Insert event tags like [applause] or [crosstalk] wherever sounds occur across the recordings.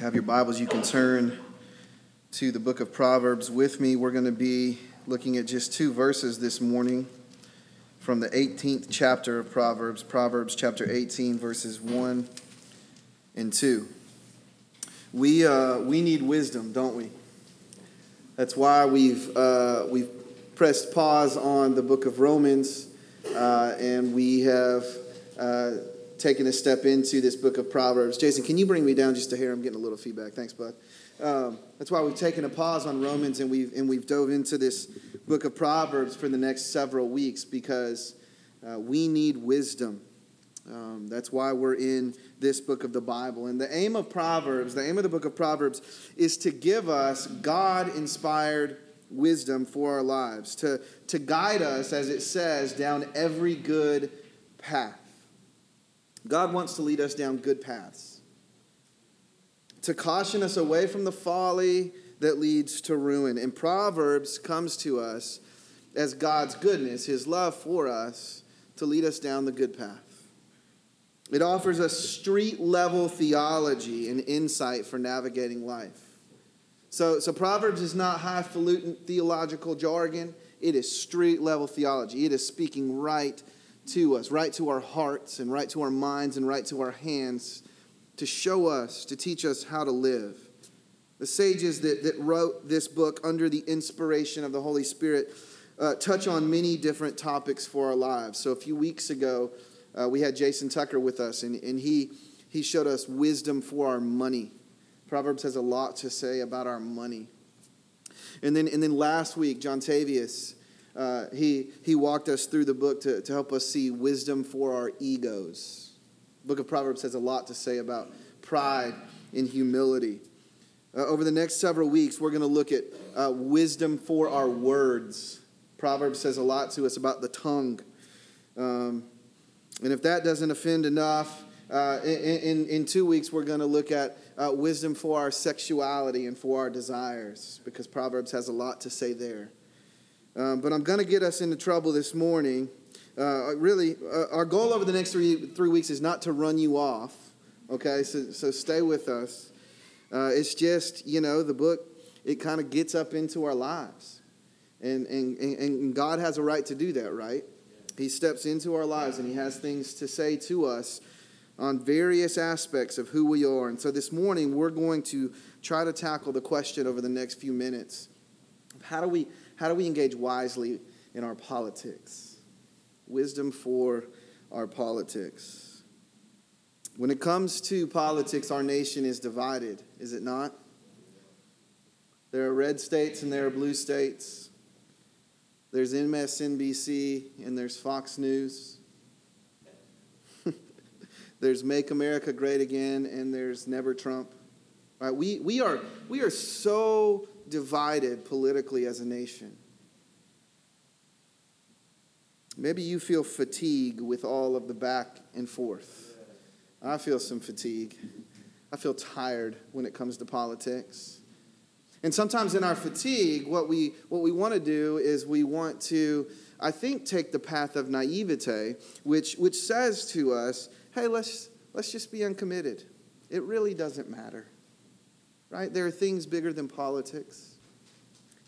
have your Bibles, you can turn to the book of Proverbs with me. We're going to be looking at just two verses this morning from the 18th chapter of Proverbs, Proverbs chapter 18, verses 1 and 2. We, uh, we need wisdom, don't we? That's why we've, uh, we've pressed pause on the book of Romans, uh, and we have taken a step into this book of Proverbs. Jason, can you bring me down just a hair? I'm getting a little feedback. Thanks, bud. Um, that's why we've taken a pause on Romans and we've and we've dove into this book of Proverbs for the next several weeks because uh, we need wisdom. Um, that's why we're in this book of the Bible. And the aim of Proverbs, the aim of the book of Proverbs, is to give us God inspired wisdom for our lives, to, to guide us, as it says, down every good path. God wants to lead us down good paths, to caution us away from the folly that leads to ruin. And Proverbs comes to us as God's goodness, His love for us, to lead us down the good path. It offers us street level theology and insight for navigating life. So, so Proverbs is not highfalutin theological jargon, it is street level theology. It is speaking right to us, right to our hearts, and right to our minds, and right to our hands to show us, to teach us how to live. The sages that, that wrote this book under the inspiration of the Holy Spirit uh, touch on many different topics for our lives. So a few weeks ago, uh, we had Jason Tucker with us, and, and he, he showed us wisdom for our money. Proverbs has a lot to say about our money. And then, and then last week, John Tavius uh, he, he walked us through the book to, to help us see wisdom for our egos. The book of Proverbs has a lot to say about pride and humility. Uh, over the next several weeks, we're going to look at uh, wisdom for our words. Proverbs says a lot to us about the tongue. Um, and if that doesn't offend enough, uh, in, in, in, two weeks, we're going to look at uh, wisdom for our sexuality and for our desires, because Proverbs has a lot to say there. Um, but I'm going to get us into trouble this morning. Uh, really, uh, our goal over the next three, three weeks is not to run you off, okay? So, so stay with us. Uh, it's just, you know, the book, it kind of gets up into our lives. And, and, and God has a right to do that, right? He steps into our lives and He has things to say to us on various aspects of who we are. And so this morning, we're going to try to tackle the question over the next few minutes how do we how do we engage wisely in our politics? Wisdom for our politics. When it comes to politics, our nation is divided, is it not? There are red states and there are blue states. There's MSNBC and there's Fox News. [laughs] there's Make America Great Again and there's Never Trump. Right? We, we, are, we are so divided politically as a nation. Maybe you feel fatigue with all of the back and forth. I feel some fatigue. I feel tired when it comes to politics. And sometimes in our fatigue, what we, what we want to do is we want to, I think, take the path of naivete, which, which says to us, hey, let's, let's just be uncommitted. It really doesn't matter right? There are things bigger than politics.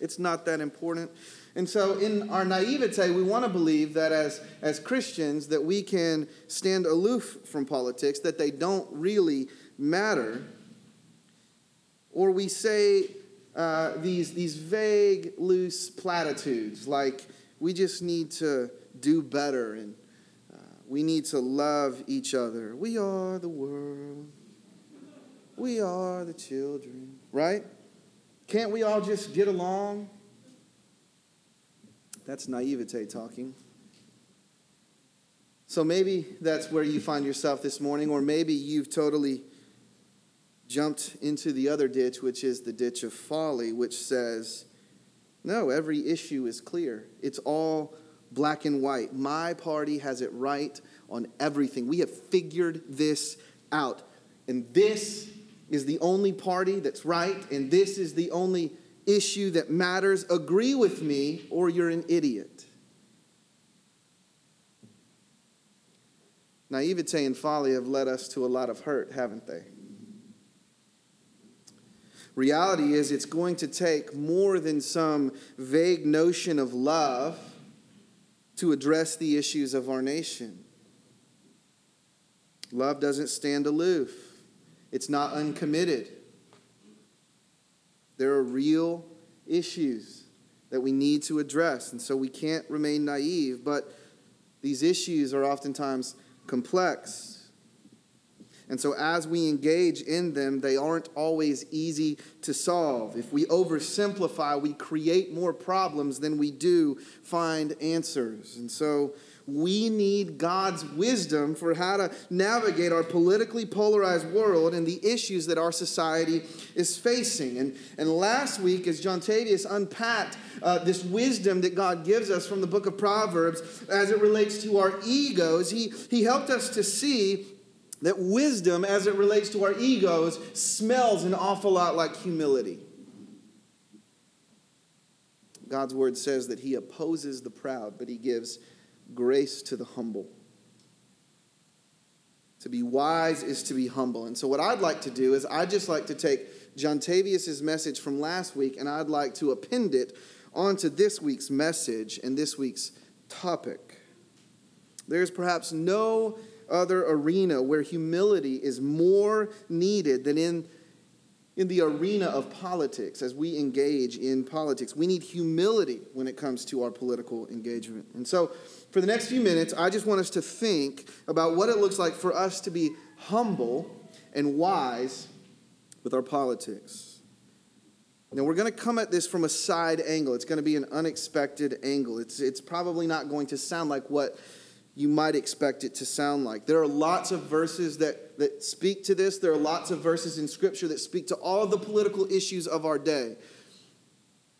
It's not that important. And so in our naivete, we want to believe that as, as Christians that we can stand aloof from politics, that they don't really matter. Or we say uh, these, these vague, loose platitudes like we just need to do better and uh, we need to love each other. We are the world. We are the children, right? Can't we all just get along? That's naivete talking. So maybe that's where you find yourself this morning, or maybe you've totally jumped into the other ditch, which is the ditch of folly, which says, no, every issue is clear. It's all black and white. My party has it right on everything. We have figured this out. And this is the only party that's right, and this is the only issue that matters. Agree with me, or you're an idiot. Naivete and folly have led us to a lot of hurt, haven't they? Reality is, it's going to take more than some vague notion of love to address the issues of our nation. Love doesn't stand aloof, it's not uncommitted. There are real issues that we need to address, and so we can't remain naive, but these issues are oftentimes complex. And so, as we engage in them, they aren't always easy to solve. If we oversimplify, we create more problems than we do find answers. And so, we need God's wisdom for how to navigate our politically polarized world and the issues that our society is facing. And, and last week, as John Tavius unpacked uh, this wisdom that God gives us from the book of Proverbs as it relates to our egos, he, he helped us to see that wisdom, as it relates to our egos, smells an awful lot like humility. God's word says that he opposes the proud, but he gives grace to the humble. To be wise is to be humble. And so, what I'd like to do is, I'd just like to take John Tavius' message from last week and I'd like to append it onto this week's message and this week's topic. There's perhaps no other arena where humility is more needed than in, in the arena of politics as we engage in politics. We need humility when it comes to our political engagement. And so, for the next few minutes, I just want us to think about what it looks like for us to be humble and wise with our politics. Now, we're going to come at this from a side angle. It's going to be an unexpected angle. It's, it's probably not going to sound like what you might expect it to sound like. There are lots of verses that, that speak to this. There are lots of verses in Scripture that speak to all of the political issues of our day.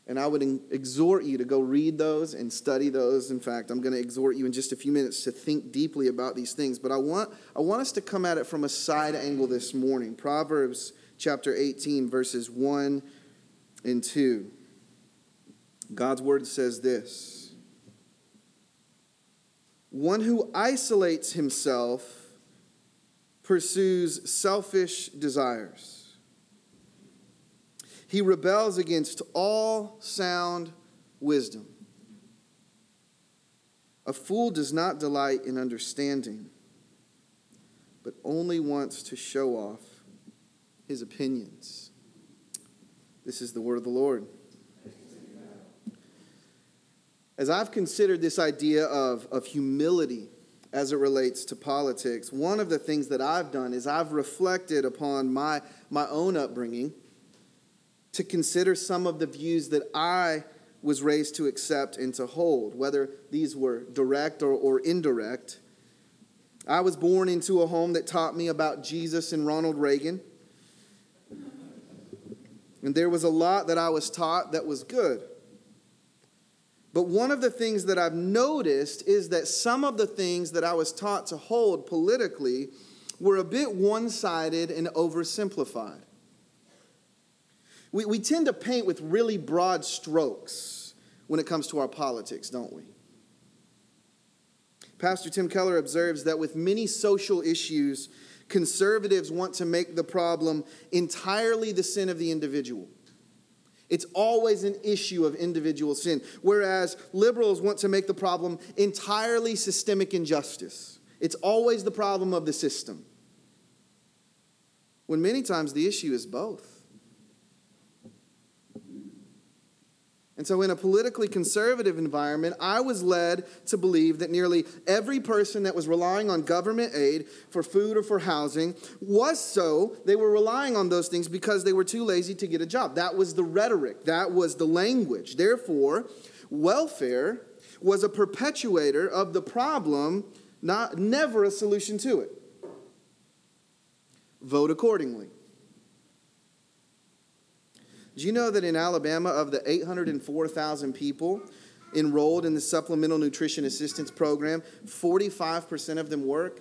And I would exhort you to go read those and study those. In fact, I'm going to exhort you in just a few minutes to think deeply about these things. But I want, I want us to come at it from a side angle this morning. Proverbs chapter 18, verses 1 and 2. God's word says this. One who isolates himself pursues selfish desires. He rebels against all sound wisdom. A fool does not delight in understanding, but only wants to show off his opinions. This is the word of the Lord. As I've considered this idea of, of humility as it relates to politics, one of the things that I've done is I've reflected upon my, my own upbringing to consider some of the views that I was raised to accept and to hold, whether these were direct or, or indirect. I was born into a home that taught me about Jesus and Ronald Reagan. And there was a lot that I was taught that was good. But one of the things that I've noticed is that some of the things that I was taught to hold politically were a bit one sided and oversimplified. We, we tend to paint with really broad strokes when it comes to our politics, don't we? Pastor Tim Keller observes that with many social issues, conservatives want to make the problem entirely the sin of the individual. It's always an issue of individual sin, whereas liberals want to make the problem entirely systemic injustice. It's always the problem of the system. When many times the issue is both. And so, in a politically conservative environment, I was led to believe that nearly every person that was relying on government aid for food or for housing was so. They were relying on those things because they were too lazy to get a job. That was the rhetoric, that was the language. Therefore, welfare was a perpetuator of the problem, not, never a solution to it. Vote accordingly. Do you know that in Alabama, of the 804,000 people enrolled in the Supplemental Nutrition Assistance Program, 45% of them work?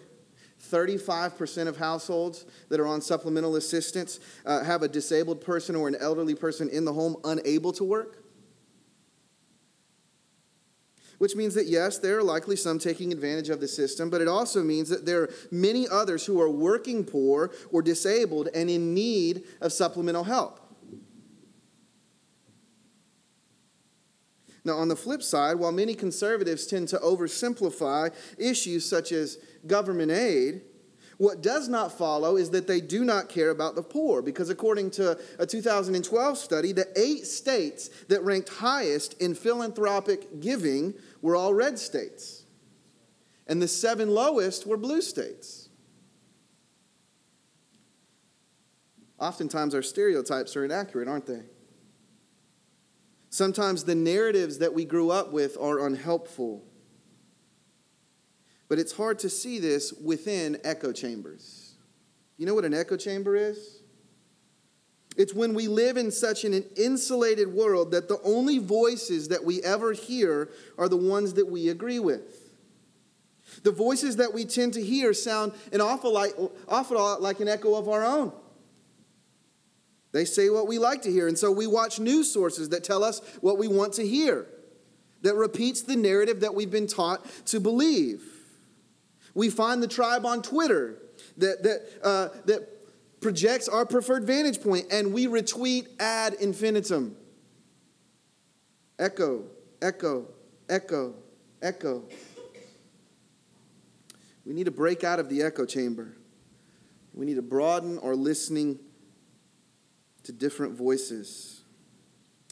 35% of households that are on supplemental assistance uh, have a disabled person or an elderly person in the home unable to work. Which means that, yes, there are likely some taking advantage of the system, but it also means that there are many others who are working poor or disabled and in need of supplemental help. Now, on the flip side, while many conservatives tend to oversimplify issues such as government aid, what does not follow is that they do not care about the poor, because according to a 2012 study, the eight states that ranked highest in philanthropic giving were all red states, and the seven lowest were blue states. Oftentimes, our stereotypes are inaccurate, aren't they? Sometimes the narratives that we grew up with are unhelpful. But it's hard to see this within echo chambers. You know what an echo chamber is? It's when we live in such an insulated world that the only voices that we ever hear are the ones that we agree with. The voices that we tend to hear sound an awful, awful lot like an echo of our own. They say what we like to hear. And so we watch news sources that tell us what we want to hear, that repeats the narrative that we've been taught to believe. We find the tribe on Twitter that, that, uh, that projects our preferred vantage point, and we retweet ad infinitum. Echo, echo, echo, echo. We need to break out of the echo chamber. We need to broaden our listening to different voices.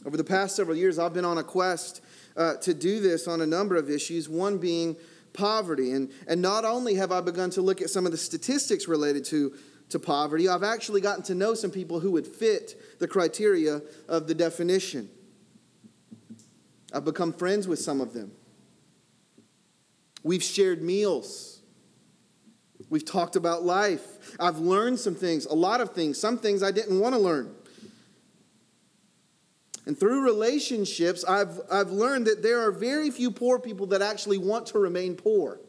Over the past several years, I've been on a quest uh, to do this on a number of issues, one being poverty. And, and not only have I begun to look at some of the statistics related to, to poverty, I've actually gotten to know some people who would fit the criteria of the definition. I've become friends with some of them. We've shared meals. We've talked about life. I've learned some things, a lot of things, some things I didn't want to learn. And through relationships, I've, I've learned that there are very few poor people that actually want to remain poor.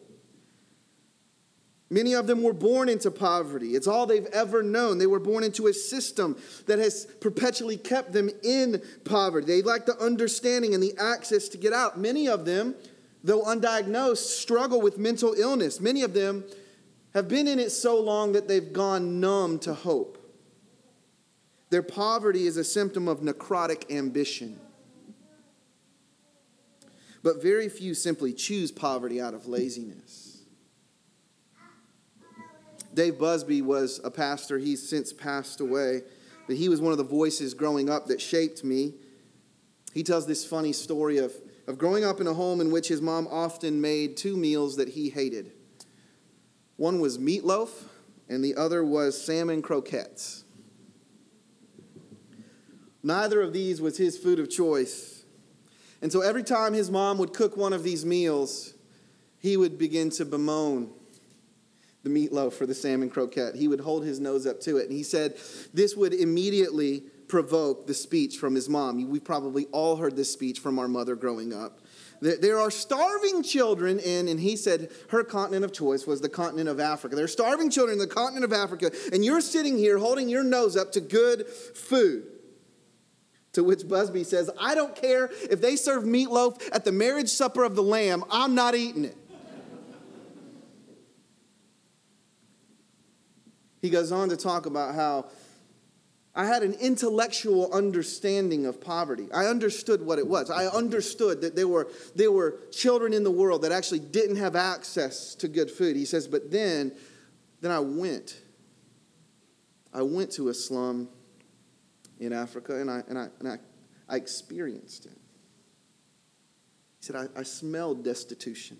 Many of them were born into poverty. It's all they've ever known. They were born into a system that has perpetually kept them in poverty. They lack the understanding and the access to get out. Many of them, though undiagnosed, struggle with mental illness. Many of them have been in it so long that they've gone numb to hope. Their poverty is a symptom of necrotic ambition. But very few simply choose poverty out of laziness. Dave Busby was a pastor. He's since passed away, but he was one of the voices growing up that shaped me. He tells this funny story of, of growing up in a home in which his mom often made two meals that he hated. One was meatloaf, and the other was salmon croquettes. Neither of these was his food of choice. And so every time his mom would cook one of these meals, he would begin to bemoan the meatloaf or the salmon croquette. He would hold his nose up to it. And he said this would immediately provoke the speech from his mom. We've probably all heard this speech from our mother growing up. There are starving children in, and he said her continent of choice was the continent of Africa. There are starving children in the continent of Africa, and you're sitting here holding your nose up to good food. To which Busby says, I don't care if they serve meatloaf at the marriage supper of the Lamb, I'm not eating it. he goes on to talk about how I had an intellectual understanding of poverty. I understood what it was. I understood that there were, there were children in the world that actually didn't have access to good food. He says, but then, then I went. I went to a slum in Africa, and I, and I, and I, I experienced it. He said, I, I smelled destitution.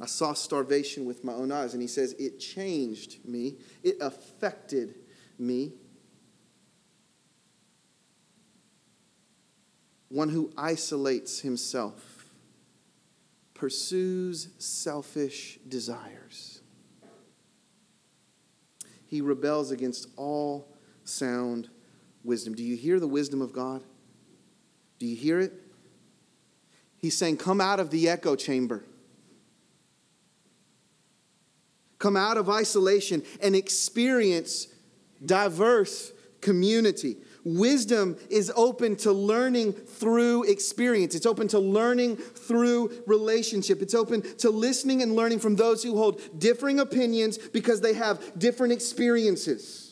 I saw starvation with my own eyes. And he says, It changed me, it affected me. One who isolates himself, pursues selfish desires he rebels against all sound wisdom. Do you hear the wisdom of God? Do you hear it? He's saying, Come out of the echo chamber. Come out of isolation and experience diverse community. Wisdom is open to learning through experience. It's open to learning through relationship. It's open to listening and learning from those who hold differing opinions because they have different experiences.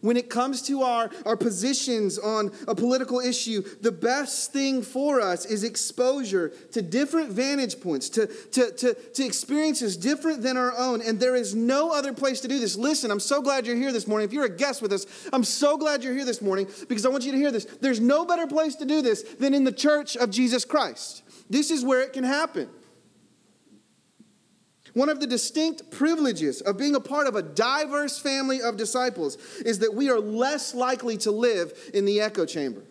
When it comes to our, our positions on a political issue, the best thing for us is exposure to different vantage points, to, to, to, to experiences different than our own. And there is no other place to do this. Listen, I'm so glad you're here this morning. If you're a guest with us, I'm so glad you're here this morning because I want you to hear this. There's no better place to do this than in the church of Jesus Christ. This is where it can happen. One of the distinct privileges of being a part of a diverse family of disciples is that we are less likely to live in the echo chamber.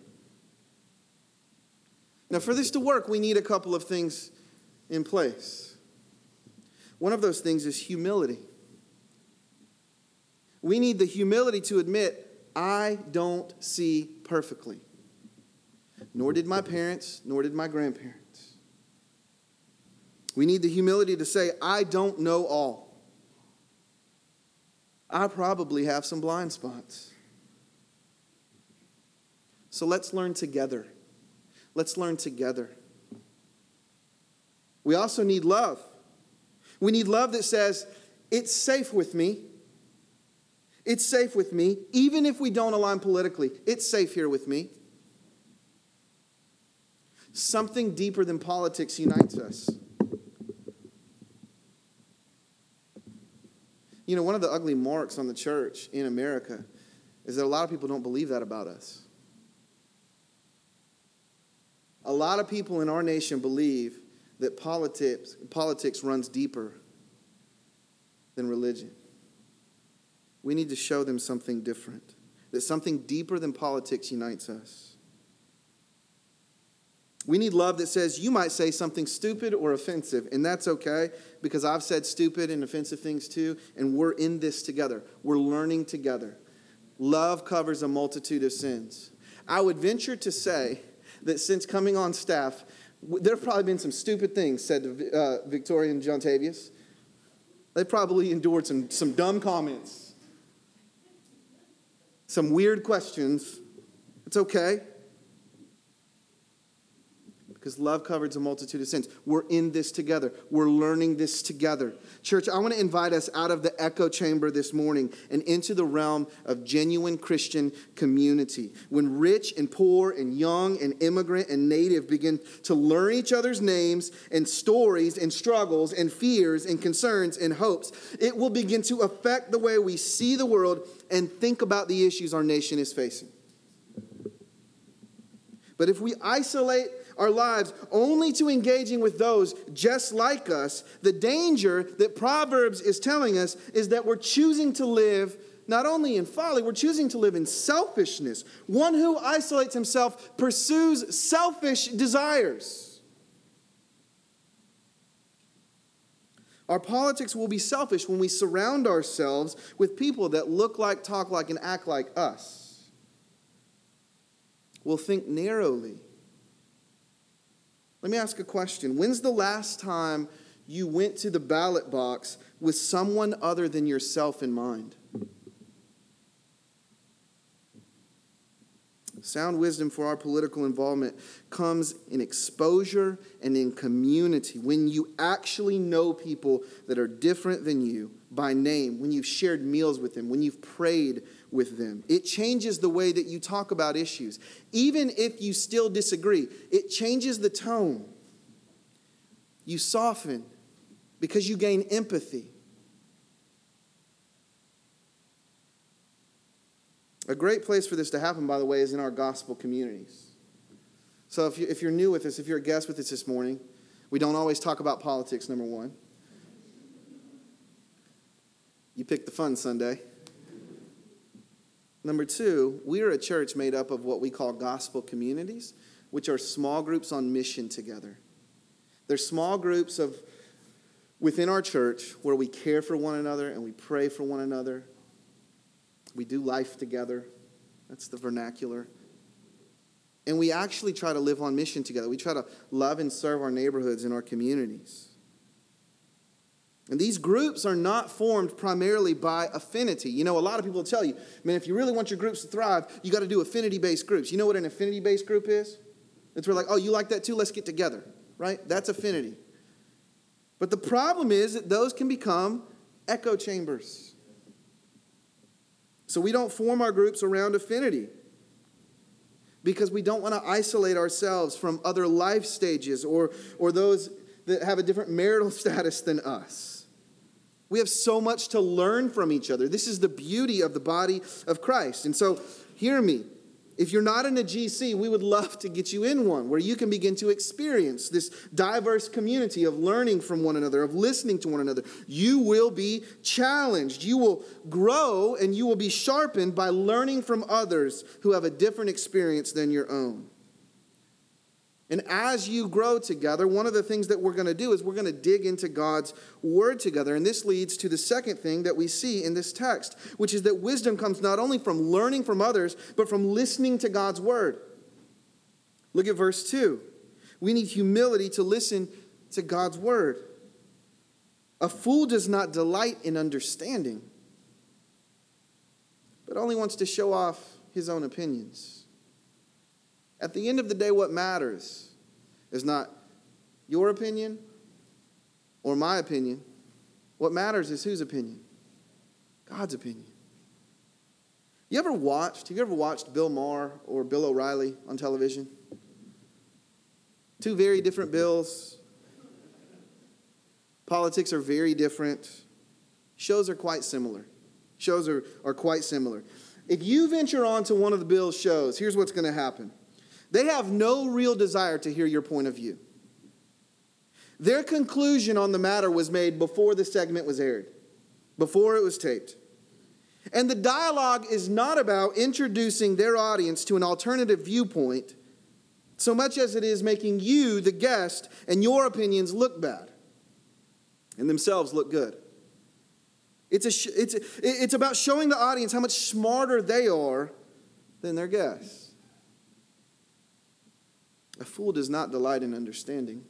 Now, for this to work, we need a couple of things in place. One of those things is humility. We need the humility to admit, I don't see perfectly. Nor did my parents, nor did my grandparents. We need the humility to say, I don't know all. I probably have some blind spots. So let's learn together. Let's learn together. We also need love. We need love that says, it's safe with me. It's safe with me, even if we don't align politically. It's safe here with me. Something deeper than politics unites us. You know, one of the ugly marks on the church in America is that a lot of people don't believe that about us. A lot of people in our nation believe that politics, politics runs deeper than religion. We need to show them something different, that something deeper than politics unites us. We need love that says you might say something stupid or offensive, and that's okay because I've said stupid and offensive things too, and we're in this together. We're learning together. Love covers a multitude of sins. I would venture to say that since coming on staff, there have probably been some stupid things said to uh, Victoria and John Tavius. They probably endured some, some dumb comments, some weird questions. It's okay because love covers a multitude of sins. We're in this together. We're learning this together. Church, I want to invite us out of the echo chamber this morning and into the realm of genuine Christian community. When rich and poor and young and immigrant and native begin to learn each other's names and stories and struggles and fears and concerns and hopes, it will begin to affect the way we see the world and think about the issues our nation is facing. But if we isolate our lives only to engaging with those just like us, the danger that Proverbs is telling us is that we're choosing to live not only in folly, we're choosing to live in selfishness. One who isolates himself pursues selfish desires. Our politics will be selfish when we surround ourselves with people that look like, talk like, and act like us. We'll think narrowly let me ask a question. When's the last time you went to the ballot box with someone other than yourself in mind? Sound wisdom for our political involvement comes in exposure and in community. When you actually know people that are different than you by name, when you've shared meals with them, when you've prayed with them. It changes the way that you talk about issues. Even if you still disagree, it changes the tone. You soften because you gain empathy. A great place for this to happen, by the way, is in our gospel communities. So if, you, if you're new with us, if you're a guest with us this morning, we don't always talk about politics, number one. You pick the fun Sunday. Number two, we are a church made up of what we call gospel communities, which are small groups on mission together. They're small groups of within our church where we care for one another and we pray for one another. We do life together. That's the vernacular. And we actually try to live on mission together. We try to love and serve our neighborhoods and our communities. And these groups are not formed primarily by affinity. You know, a lot of people tell you, man, if you really want your groups to thrive, you got to do affinity based groups. You know what an affinity based group is? It's where, like, oh, you like that too? Let's get together, right? That's affinity. But the problem is that those can become echo chambers. So we don't form our groups around affinity because we don't want to isolate ourselves from other life stages or, or those that have a different marital [laughs] status than us. We have so much to learn from each other. This is the beauty of the body of Christ. And so, hear me. If you're not in a GC, we would love to get you in one where you can begin to experience this diverse community of learning from one another, of listening to one another. You will be challenged. You will grow and you will be sharpened by learning from others who have a different experience than your own. And as you grow together, one of the things that we're going to do is we're going to dig into God's word together. And this leads to the second thing that we see in this text, which is that wisdom comes not only from learning from others, but from listening to God's word. Look at verse 2. We need humility to listen to God's word. A fool does not delight in understanding, but only wants to show off his own opinions. At the end of the day, what matters is not your opinion or my opinion. What matters is whose opinion? God's opinion. You ever watched, have you ever watched Bill Maher or Bill O'Reilly on television? Two very different bills. Politics are very different. Shows are quite similar. Shows are, are quite similar. If you venture onto one of the Bill's shows, here's what's going to happen they have no real desire to hear your point of view. Their conclusion on the matter was made before the segment was aired, before it was taped. And the dialogue is not about introducing their audience to an alternative viewpoint so much as it is making you, the guest, and your opinions look bad and themselves look good. It's, a, it's, it's about showing the audience how much smarter they are than their guests. A fool does not delight in understanding.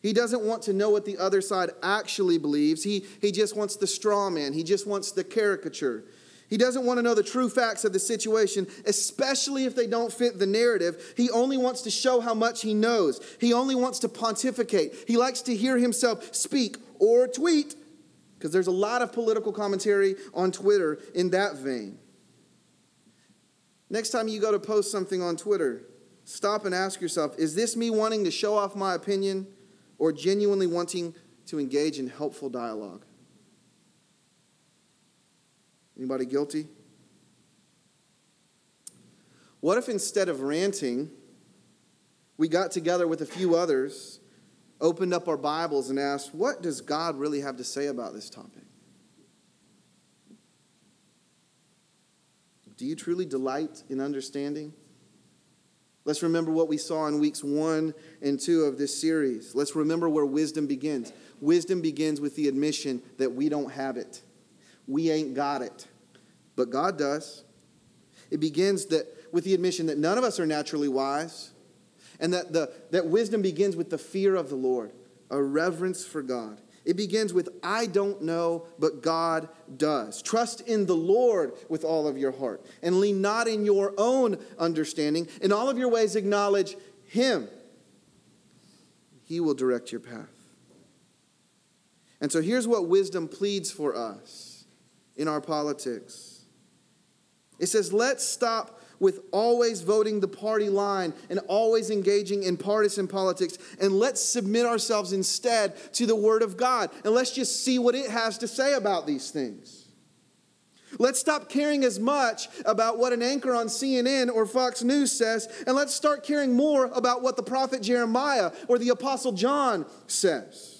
He doesn't want to know what the other side actually believes. He, he just wants the straw man. He just wants the caricature. He doesn't want to know the true facts of the situation, especially if they don't fit the narrative. He only wants to show how much he knows. He only wants to pontificate. He likes to hear himself speak or tweet, because there's a lot of political commentary on Twitter in that vein. Next time you go to post something on Twitter, stop and ask yourself is this me wanting to show off my opinion or genuinely wanting to engage in helpful dialogue? Anybody guilty? What if instead of ranting, we got together with a few others, opened up our Bibles, and asked, What does God really have to say about this topic? Do you truly delight in understanding? Let's remember what we saw in weeks one and two of this series. Let's remember where wisdom begins. Wisdom begins with the admission that we don't have it, we ain't got it, but God does. It begins that, with the admission that none of us are naturally wise, and that, the, that wisdom begins with the fear of the Lord, a reverence for God. It begins with, I don't know, but God does. Trust in the Lord with all of your heart and lean not in your own understanding. In all of your ways, acknowledge Him. He will direct your path. And so here's what wisdom pleads for us in our politics it says, let's stop with always voting the party line and always engaging in partisan politics. And let's submit ourselves instead to the Word of God. And let's just see what it has to say about these things. Let's stop caring as much about what an anchor on CNN or Fox News says, and let's start caring more about what the prophet Jeremiah or the apostle John says.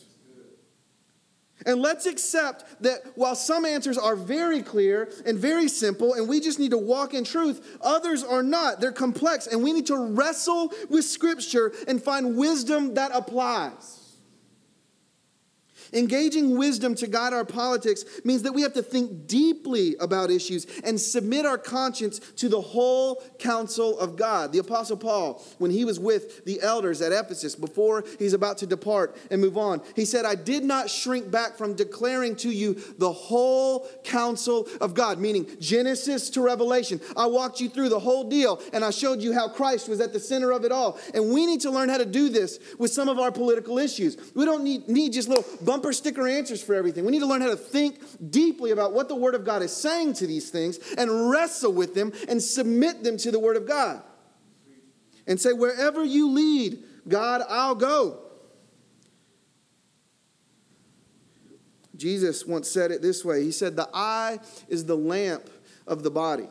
And let's accept that while some answers are very clear and very simple, and we just need to walk in truth, others are not. They're complex, and we need to wrestle with Scripture and find wisdom that applies. Engaging wisdom to guide our politics means that we have to think deeply about issues and submit our conscience to the whole counsel of God. The Apostle Paul, when he was with the elders at Ephesus before he's about to depart and move on, he said, I did not shrink back from declaring to you the whole counsel of God, meaning Genesis to Revelation. I walked you through the whole deal and I showed you how Christ was at the center of it all. And we need to learn how to do this with some of our political issues. We don't need, need just little bump bumper sticker answers for everything. We need to learn how to think deeply about what the Word of God is saying to these things and wrestle with them and submit them to the Word of God. And say, wherever you lead, God, I'll go. Jesus once said it this way He said, The eye is the lamp of the body.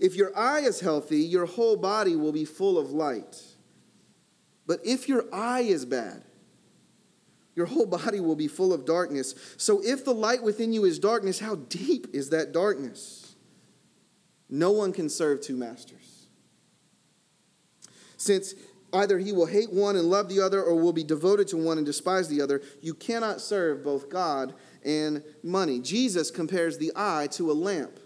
If your eye is healthy, your whole body will be full of light. But if your eye is bad, your whole body will be full of darkness. So if the light within you is darkness, how deep is that darkness? No one can serve two masters. Since either he will hate one and love the other, or will be devoted to one and despise the other, you cannot serve both God and money. Jesus compares the eye to a lamp.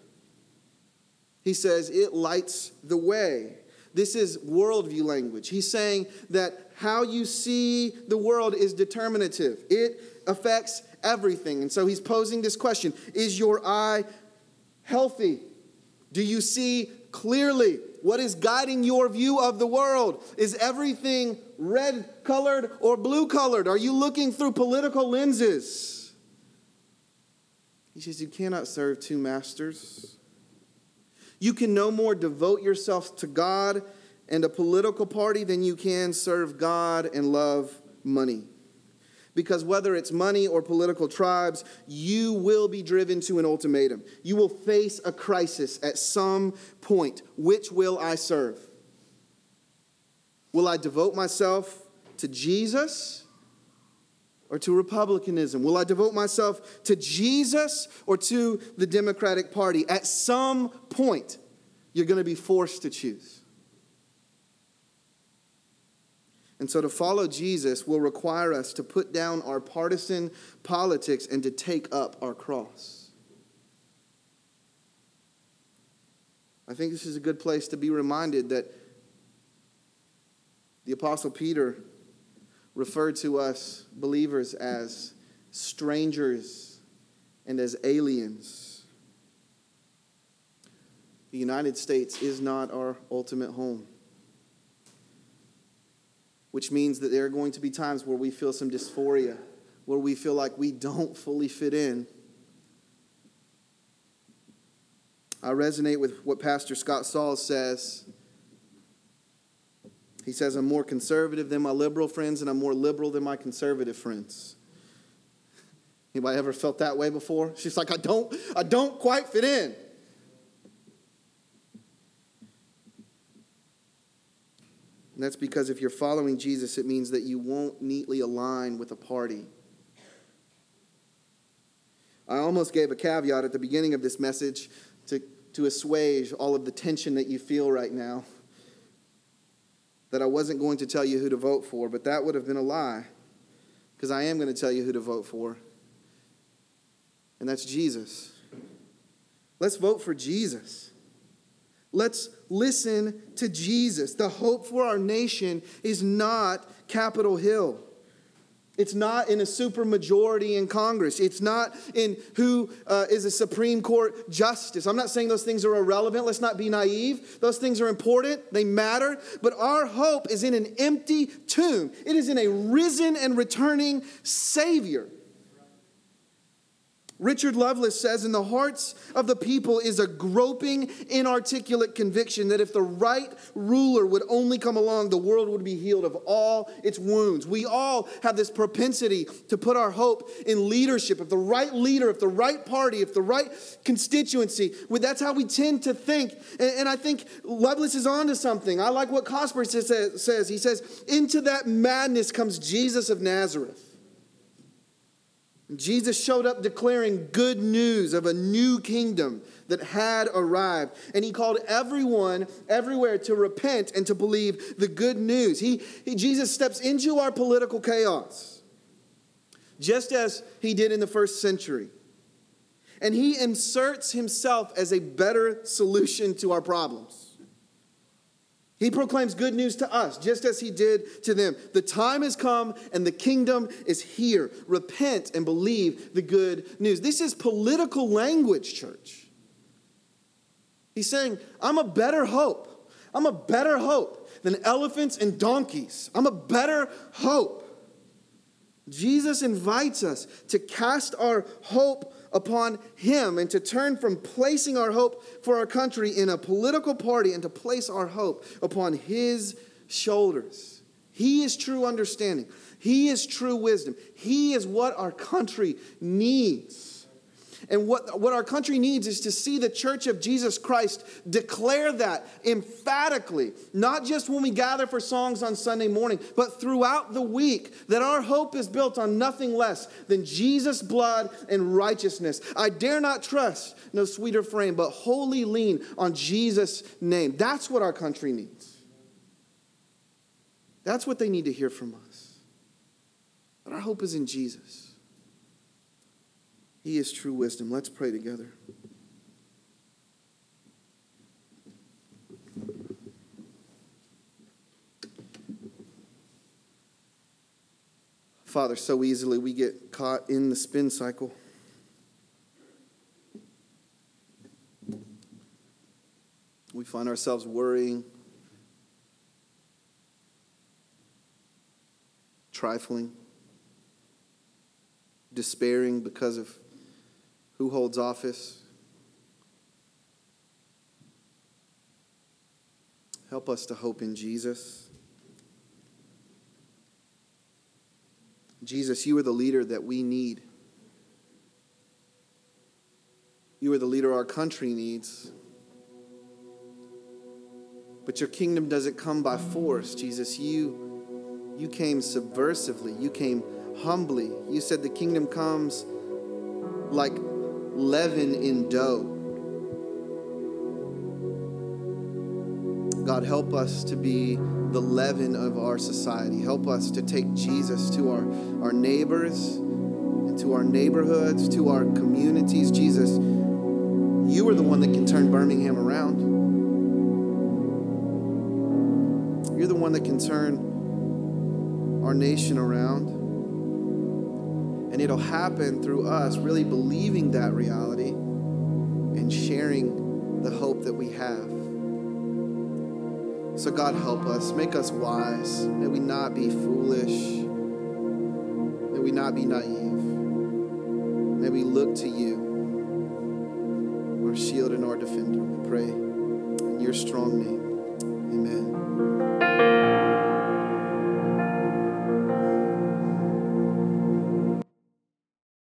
He says it lights the way. This is worldview language. He's saying that how you see the world is determinative, it affects everything. And so he's posing this question Is your eye healthy? Do you see clearly? What is guiding your view of the world? Is everything red colored or blue colored? Are you looking through political lenses? He says, You cannot serve two masters. You can no more devote yourself to God and a political party than you can serve God and love money. Because whether it's money or political tribes, you will be driven to an ultimatum. You will face a crisis at some point. Which will I serve? Will I devote myself to Jesus or to republicanism? Will I devote myself to Jesus or to the Democratic Party? At some point, you're going to be forced to choose. And so to follow Jesus will require us to put down our partisan politics and to take up our cross. I think this is a good place to be reminded that the Apostle Peter referred to us believers as strangers and as aliens. The United States is not our ultimate home, which means that there are going to be times where we feel some dysphoria, where we feel like we don't fully fit in. I resonate with what Pastor Scott Sauls says he says, I'm more conservative than my liberal friends, and I'm more liberal than my conservative friends. Anybody ever felt that way before? She's like, I don't, I don't quite fit in. And that's because if you're following Jesus, it means that you won't neatly align with a party. I almost gave a caveat at the beginning of this message to, to assuage all of the tension that you feel right now that I wasn't going to tell you who to vote for, but that would have been a lie because I am going to tell you who to vote for, and that's Jesus. Let's vote for Jesus. Let's listen to Jesus. The hope for our nation is not Capitol Hill. It's not in a supermajority in Congress. It's not in who uh, is a Supreme Court justice. I'm not saying those things are irrelevant. Let's not be naive. Those things are important, they matter. But our hope is in an empty tomb, it is in a risen and returning Savior. Richard Lovelace says, In the hearts of the people is a groping, inarticulate conviction that if the right ruler would only come along, the world would be healed of all its wounds. We all have this propensity to put our hope in leadership. If the right leader, if the right party, if the right constituency, that's how we tend to think. And, I think Lovelace is onto something. I like what Cosper says. He says, Into that madness comes Jesus of Nazareth. Jesus showed up declaring good news of a new kingdom that had arrived. And he called everyone everywhere to repent and to believe the good news. He, he, Jesus steps into our political chaos, just as he did in the first century. And he inserts himself as a better solution to our problems. He proclaims good news to us, just as he did to them. The time has come and the kingdom is here. Repent and believe the good news. This is political language, church. He's saying, I'm a better hope. I'm a better hope than elephants and donkeys. I'm a better hope. Jesus invites us to cast our hope upon Him and to turn from placing our hope for our country in a political party and to place our hope upon His shoulders. He is true understanding, He is true wisdom, He is what our country needs. And what, what our country needs is to see the church of Jesus Christ declare that emphatically, not just when we gather for songs on Sunday morning, but throughout the week, that our hope is built on nothing less than Jesus' blood and righteousness. I dare not trust no sweeter frame, but wholly lean on Jesus' name. That's what our country needs. That's what they need to hear from us. But our hope is in Jesus. He is true wisdom. Let's pray together. Father, so easily we get caught in the spin cycle. We find ourselves worrying, trifling, despairing because of who holds office. Help us to hope in Jesus. Jesus, you are the leader that we need. You are the leader our country needs. But your kingdom doesn't come by force, Jesus. You, you came subversively, you came humbly. You said the kingdom comes like leaven in dough. God, help us to be the leaven of our society. Help us to take Jesus to our, our neighbors, and to our neighborhoods, to our communities. Jesus, you are the one that can turn Birmingham around. You're the one that can turn our nation around. And it'll happen through us really believing that reality and sharing the hope that we have. So, God, help us. Make us wise. May we not be foolish. May we not be naive. May we look to you, our shield and our defender. We pray in your strong name.